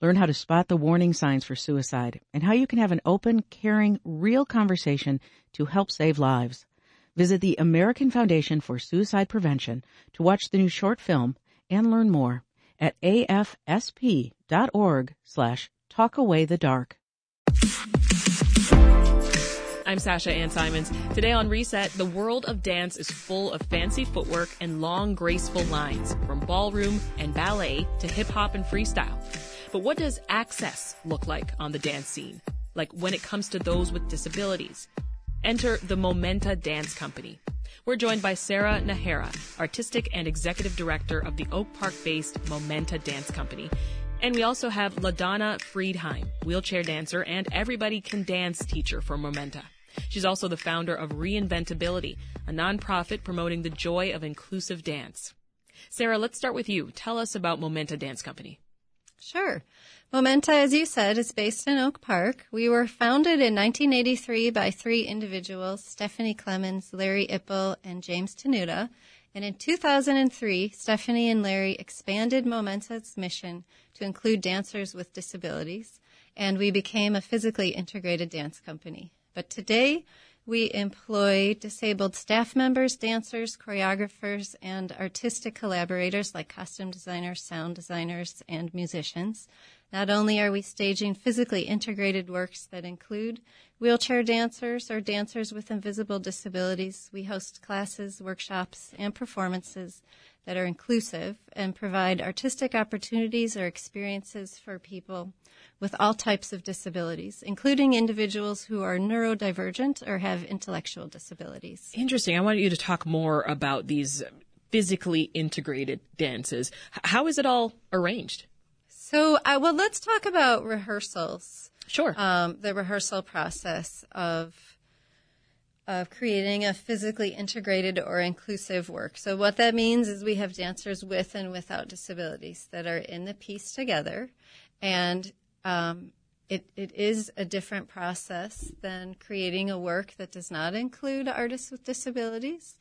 learn how to spot the warning signs for suicide, and how you can have an open, caring, real conversation to help save lives. Visit the American Foundation for Suicide Prevention to watch the new short film and learn more at afsp.org slash talkawaythedark. I'm Sasha Ann Simons. Today on Reset, the world of dance is full of fancy footwork and long, graceful lines, from ballroom and ballet to hip hop and freestyle. But what does access look like on the dance scene? Like when it comes to those with disabilities? Enter the Momenta Dance Company. We're joined by Sarah Nahara, artistic and executive director of the Oak Park based Momenta Dance Company. And we also have LaDonna Friedheim, wheelchair dancer and everybody can dance teacher for Momenta. She's also the founder of Reinventability, a nonprofit promoting the joy of inclusive dance. Sarah, let's start with you. Tell us about Momenta Dance Company. Sure. Momenta, as you said, is based in Oak Park. We were founded in 1983 by three individuals, Stephanie Clemens, Larry Ippel, and James Tenuta. And in 2003, Stephanie and Larry expanded Momenta's mission to include dancers with disabilities, and we became a physically integrated dance company. But today, we employ disabled staff members, dancers, choreographers, and artistic collaborators like costume designers, sound designers, and musicians. Not only are we staging physically integrated works that include wheelchair dancers or dancers with invisible disabilities, we host classes, workshops, and performances that are inclusive and provide artistic opportunities or experiences for people with all types of disabilities, including individuals who are neurodivergent or have intellectual disabilities. Interesting. I want you to talk more about these physically integrated dances. How is it all arranged? So, uh, well, let's talk about rehearsals. Sure. Um, the rehearsal process of of creating a physically integrated or inclusive work. So what that means is we have dancers with and without disabilities that are in the piece together, and um, it, it is a different process than creating a work that does not include artists with disabilities.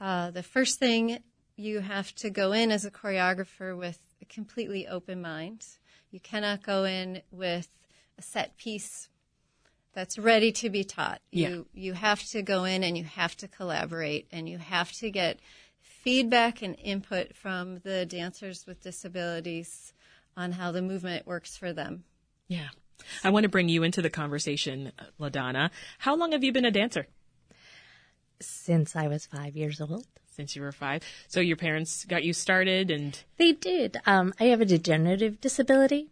Uh, the first thing you have to go in as a choreographer with a completely open mind. You cannot go in with a set piece that's ready to be taught. Yeah. You you have to go in and you have to collaborate and you have to get feedback and input from the dancers with disabilities on how the movement works for them. Yeah. I want to bring you into the conversation, LaDonna. How long have you been a dancer? Since I was five years old. Since you were five. So your parents got you started and. They did. Um, I have a degenerative disability.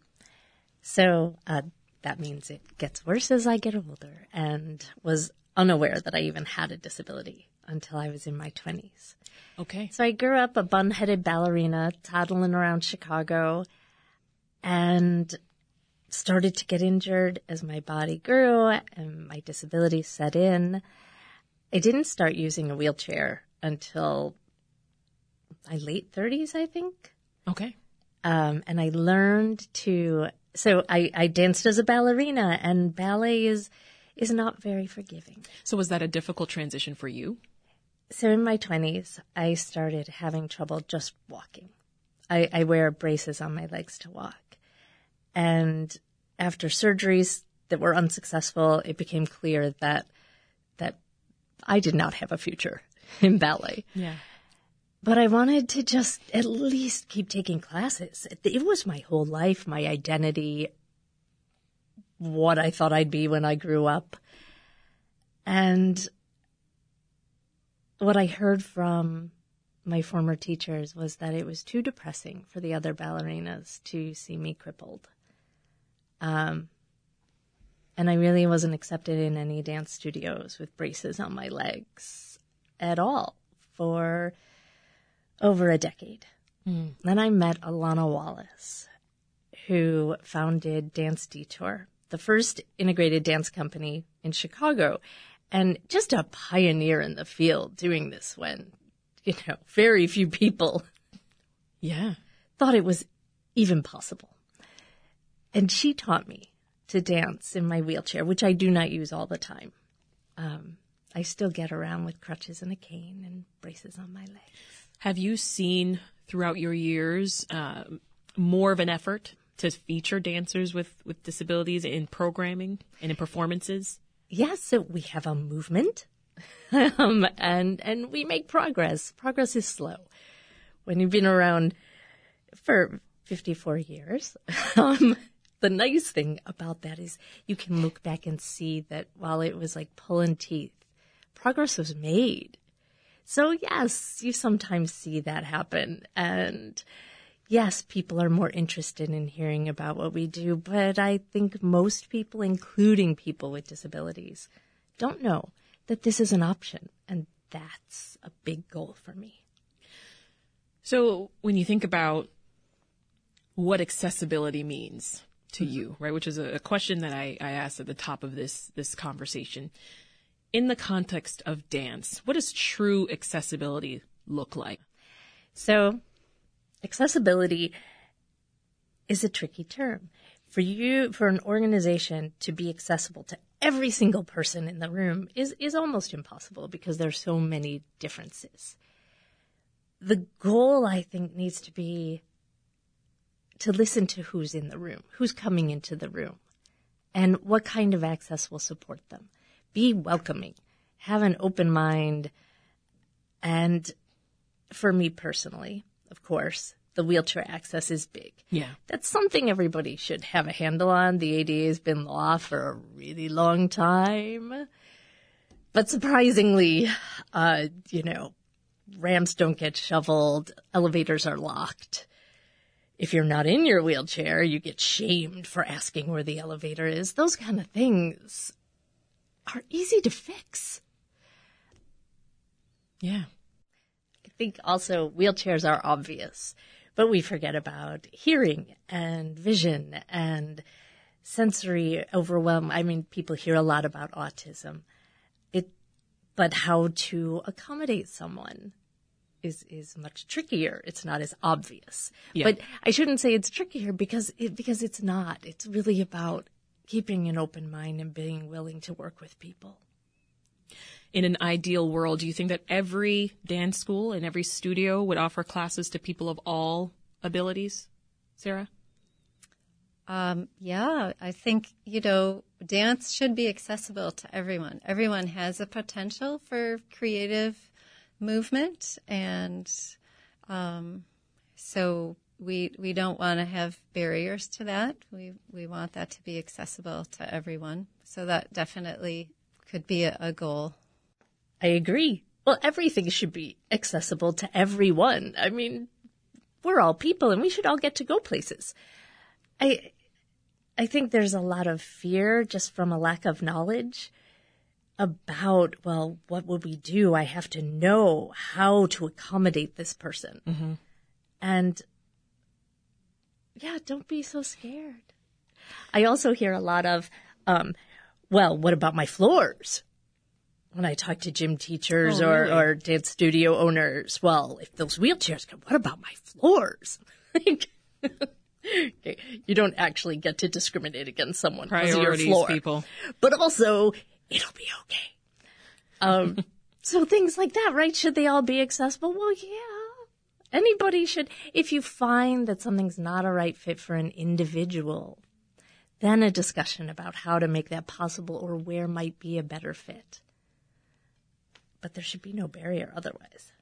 So uh, that means it gets worse as I get older and was unaware that I even had a disability until I was in my 20s. Okay. So I grew up a bun headed ballerina, toddling around Chicago, and started to get injured as my body grew and my disability set in. I didn't start using a wheelchair until my late 30s, I think. Okay. Um, and I learned to, so I, I danced as a ballerina and ballet is, is not very forgiving. So was that a difficult transition for you? So in my 20s, I started having trouble just walking. I, I wear braces on my legs to walk. And after surgeries that were unsuccessful, it became clear that that I did not have a future in ballet. Yeah. But I wanted to just at least keep taking classes. It was my whole life, my identity, what I thought I'd be when I grew up. And what I heard from my former teachers was that it was too depressing for the other ballerinas to see me crippled. Um, and I really wasn't accepted in any dance studios with braces on my legs at all for over a decade. Mm. Then I met Alana Wallace, who founded Dance Detour the first integrated dance company in Chicago and just a pioneer in the field doing this when, you know, very few people Yeah. thought it was even possible. And she taught me to dance in my wheelchair, which I do not use all the time. Um, I still get around with crutches and a cane and braces on my legs. Have you seen throughout your years uh, more of an effort to feature dancers with, with disabilities in programming and in performances? Yes, so we have a movement, um, and and we make progress. Progress is slow. When you've been around for 54 years, um, the nice thing about that is you can look back and see that while it was like pulling teeth, progress was made. So yes, you sometimes see that happen, and yes, people are more interested in hearing about what we do, but I think most people, including people with disabilities, don't know that this is an option. And that's a big goal for me. So when you think about what accessibility means to you, right, which is a, a question that I, I asked at the top of this this conversation, in the context of dance, what does true accessibility look like? So, accessibility is a tricky term. For you, for an organization to be accessible to every single person in the room is, is almost impossible because there's so many differences. The goal, I think, needs to be to listen to who's in the room, who's coming into the room, and what kind of access will support them. Be welcoming, have an open mind, and for me personally, of course, the wheelchair access is big. Yeah. That's something everybody should have a handle on. The ADA has been law for a really long time. But surprisingly, uh, you know, ramps don't get shoveled, elevators are locked. If you're not in your wheelchair, you get shamed for asking where the elevator is. Those kind of things are easy to fix. Yeah. I think also wheelchairs are obvious, but we forget about hearing and vision and sensory overwhelm. I mean, people hear a lot about autism. It, but how to accommodate someone is, is much trickier. It's not as obvious. Yeah. But I shouldn't say it's trickier because it, because it's not. It's really about keeping an open mind and being willing to work with people. In an ideal world, do you think that every dance school and every studio would offer classes to people of all abilities? Sarah? Um, yeah, I think, you know, dance should be accessible to everyone. Everyone has a potential for creative movement. And um, so we, we don't want to have barriers to that. We, we want that to be accessible to everyone. So that definitely could be a, a goal. I agree. Well, everything should be accessible to everyone. I mean, we're all people and we should all get to go places. I, I think there's a lot of fear just from a lack of knowledge about, well, what would we do? I have to know how to accommodate this person. And yeah, don't be so scared. I also hear a lot of, um, well, what about my floors? When I talk to gym teachers Oh, or, really? or dance studio owners, well, if those wheelchairs come, what about my floors? Okay, you don't actually get to discriminate against someone because of your floor, people. but also it'll be okay. Um, so things like that, right? Should they all be accessible? Well, yeah. Anybody should. If you find that something's not a right fit for an individual, then a discussion about how to make that possible or where might be a better fit. But there should be no barrier otherwise.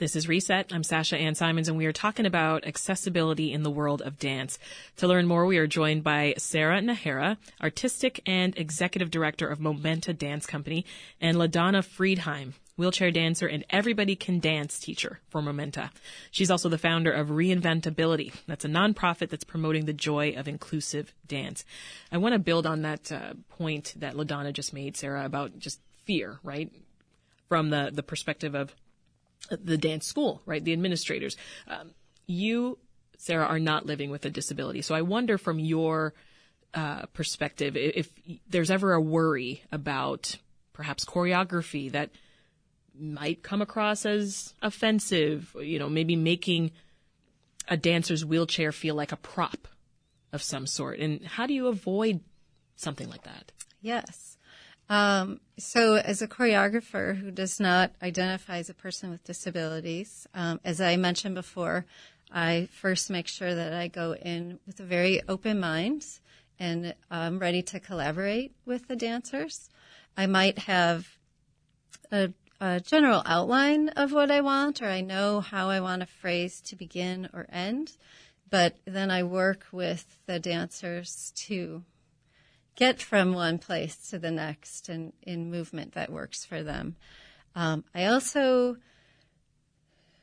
This is Reset. I'm Sasha Ann Simons, and we are talking about accessibility in the world of dance. To learn more, we are joined by Sarah Nahara, Artistic and Executive Director of Momenta Dance Company, and LaDonna Friedheim, wheelchair dancer and Everybody Can Dance teacher for Momenta. She's also the founder of Reinventability. That's a nonprofit that's promoting the joy of inclusive dance. I want to build on that uh, point that LaDonna just made, Sarah, about just fear, right? From the, the perspective of the dance school, right? The administrators. Um, you, Sarah, are not living with a disability. So I wonder from your uh, perspective, i- if there's ever a worry about perhaps choreography that might come across as offensive, you know, maybe making a dancer's wheelchair feel like a prop of some sort, and how do you avoid something like that? Yes. Um, so, as a choreographer who does not identify as a person with disabilities, um, as I mentioned before, I first make sure that I go in with a very open mind and I'm ready to collaborate with the dancers. I might have a, a general outline of what I want, or I know how I want a phrase to begin or end, but then I work with the dancers to get from one place to the next and in movement that works for them. Um, I also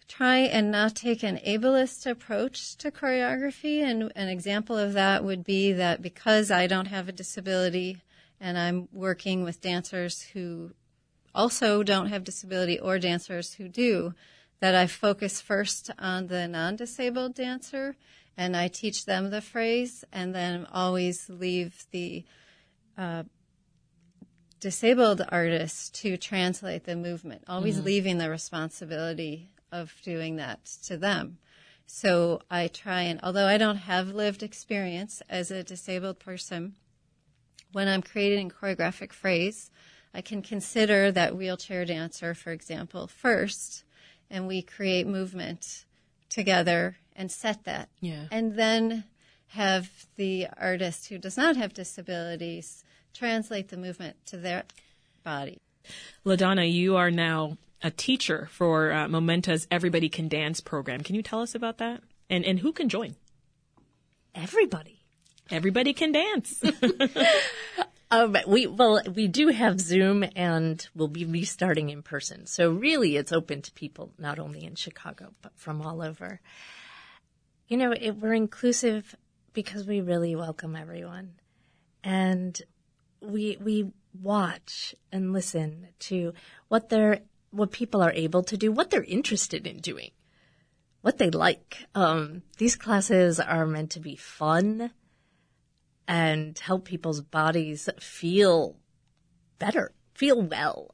try and not take an ableist approach to choreography. And an example of that would be that because I don't have a disability and I'm working with dancers who also don't have disability or dancers who do, that I focus first on the non disabled dancer and I teach them the phrase and then always leave the uh, disabled artists to translate the movement, always leaving the responsibility of doing that to them. So I try and, although I don't have lived experience as a disabled person, when I'm creating choreographic phrase, I can consider that wheelchair dancer, for example, first, and we create movement together and set that. Yeah. And then have the artist who does not have disabilities translate the movement to their body. LaDonna, you are now a teacher for uh, Momenta's Everybody Can Dance program. Can you tell us about that? And and who can join? Everybody. Everybody can dance. Um, we well, we do have Zoom, and we'll be restarting in person. So really, it's open to people not only in Chicago but from all over. You know, it, we're inclusive because we really welcome everyone, and we we watch and listen to what they're what people are able to do, what they're interested in doing, what they like. Um, these classes are meant to be fun and help people's bodies feel better, feel well.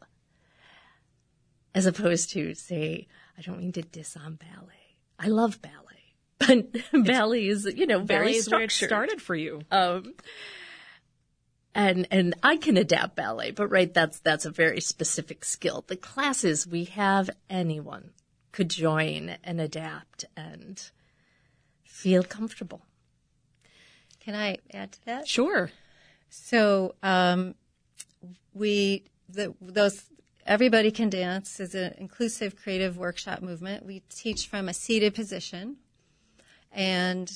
As opposed to, say, I don't mean to diss on ballet. I love ballet, ballet is, you know, very Ballet is where it structured. started for you. Um, and and I can adapt ballet, but right, that's that's a very specific skill. The classes we have, anyone could join and adapt and feel comfortable. Can I add to that? Sure. So um, we the, those everybody can dance is an inclusive creative workshop movement. We teach from a seated position, and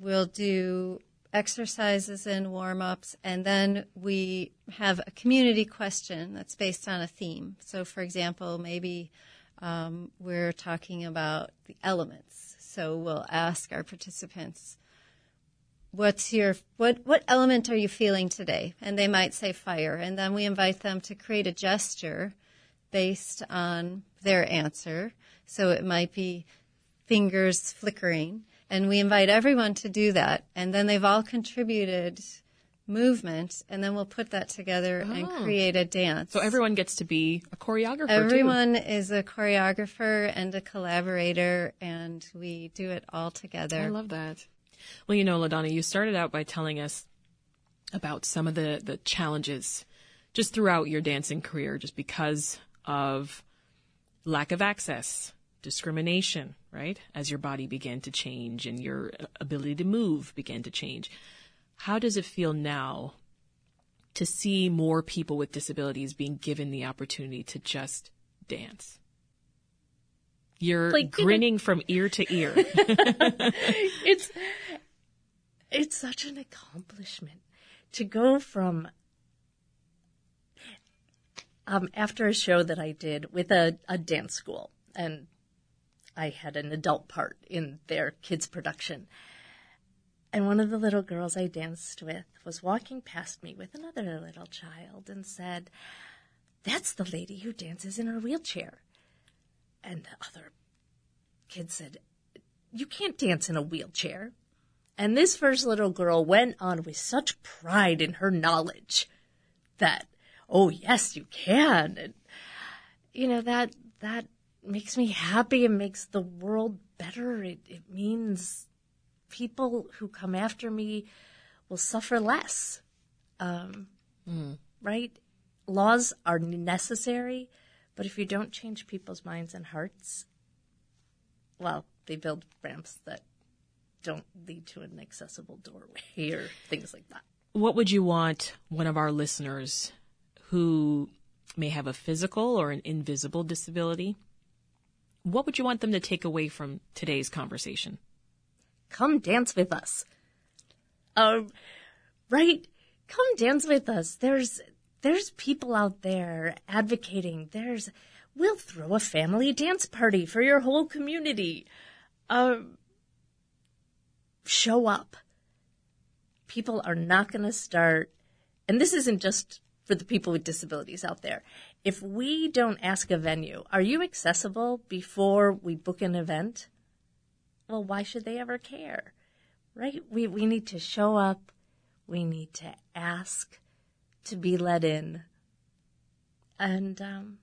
we'll do exercises and warm ups, and then we have a community question that's based on a theme. So, for example, maybe um, we're talking about the elements. So we'll ask our participants what's your what what element are you feeling today and they might say fire and then we invite them to create a gesture based on their answer so it might be fingers flickering and we invite everyone to do that and then they've all contributed movement and then we'll put that together and oh. create a dance So everyone gets to be a choreographer. too. everyone is a choreographer and a collaborator and we do it all together I love that. Well, you know, LaDonna, you started out by telling us about some of the, the challenges just throughout your dancing career, just because of lack of access, discrimination, right? As your body began to change and your ability to move began to change. How does it feel now to see more people with disabilities being given the opportunity to just dance? You're Like, grinning from ear to ear. it's it's such an accomplishment to go from um, after a show that I did with a, a dance school, and I had an adult part in their kids' production. And one of the little girls I danced with was walking past me with another little child and said, That's the lady who dances in her wheelchair. And the other kid said, You can't dance in a wheelchair. And this first little girl went on with such pride in her knowledge that, oh yes, you can. And, you know, that, that makes me happy and makes the world better. It, it means people who come after me will suffer less. Um, mm. Right? Laws are necessary, but if you don't change people's minds and hearts, well, they build ramps that don't lead to an accessible doorway or things like that. What would you want one of our listeners who may have a physical or an invisible disability? What would you want them to take away from today's conversation? Come dance with us. Um, right? Come dance with us. There's there's people out there advocating. There's we'll throw a family dance party for your whole community. Um, show up. People are not going to start, and this isn't just for the people with disabilities out there. If we don't ask a venue, are you accessible before we book an event? Well, why should they ever care? Right? We, we need to show up. We need to ask to be let in. And, um,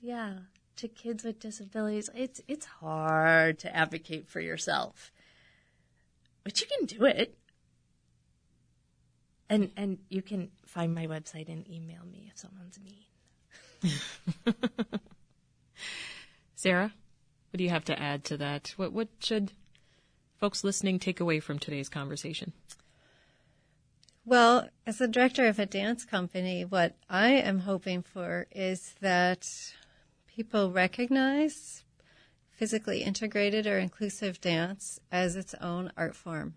yeah, to kids with disabilities, it's, it's hard to advocate for yourself but you can do it. And and you can find my website and email me if someone's mean. Sarah, what do you have to add to that? What what should folks listening take away from today's conversation? Well, as the director of a dance company, what I am hoping for is that people recognize physically integrated or inclusive dance as its own art form.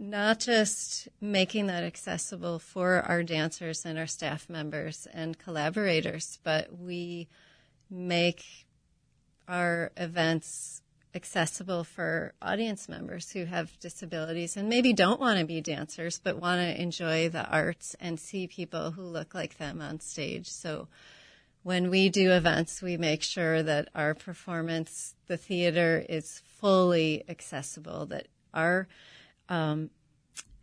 Not just making that accessible for our dancers and our staff members and collaborators, but we make our events accessible for audience members who have disabilities and maybe don't want to be dancers but want to enjoy the arts and see people who look like them on stage. So when we do events, we make sure that our performance, the theater, is fully accessible, that our um,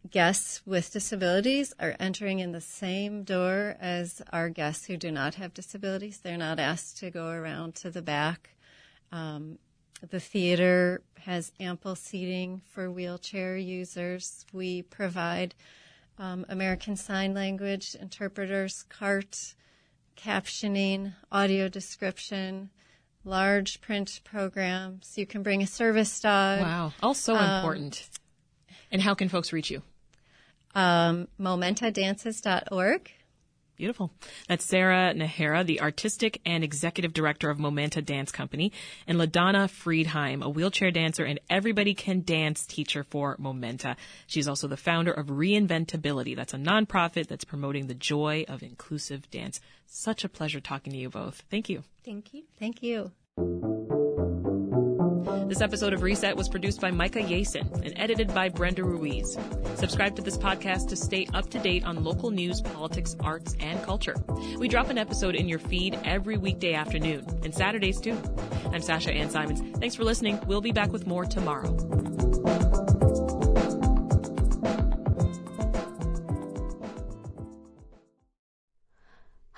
guests with disabilities are entering in the same door as our guests who do not have disabilities. They're not asked to go around to the back. Um, the theater has ample seating for wheelchair users. We provide um, American Sign Language interpreters, CART captioning, audio description, large print programs. You can bring a service dog. Wow, all so um, important. And how can folks reach you? Um, momentadances.org. Beautiful. That's Sarah Nahara, the artistic and executive director of Momenta Dance Company, and LaDonna Friedheim, a wheelchair dancer and everybody can dance teacher for Momenta. She's also the founder of Reinventability. That's a nonprofit that's promoting the joy of inclusive dance. Such a pleasure talking to you both. Thank you. Thank you. Thank you. This episode of Reset was produced by Micah Yason and edited by Brenda Ruiz. Subscribe to this podcast to stay up to date on local news, politics, arts, and culture. We drop an episode in your feed every weekday afternoon and Saturdays too. I'm Sasha Ann Simons. Thanks for listening. We'll be back with more tomorrow.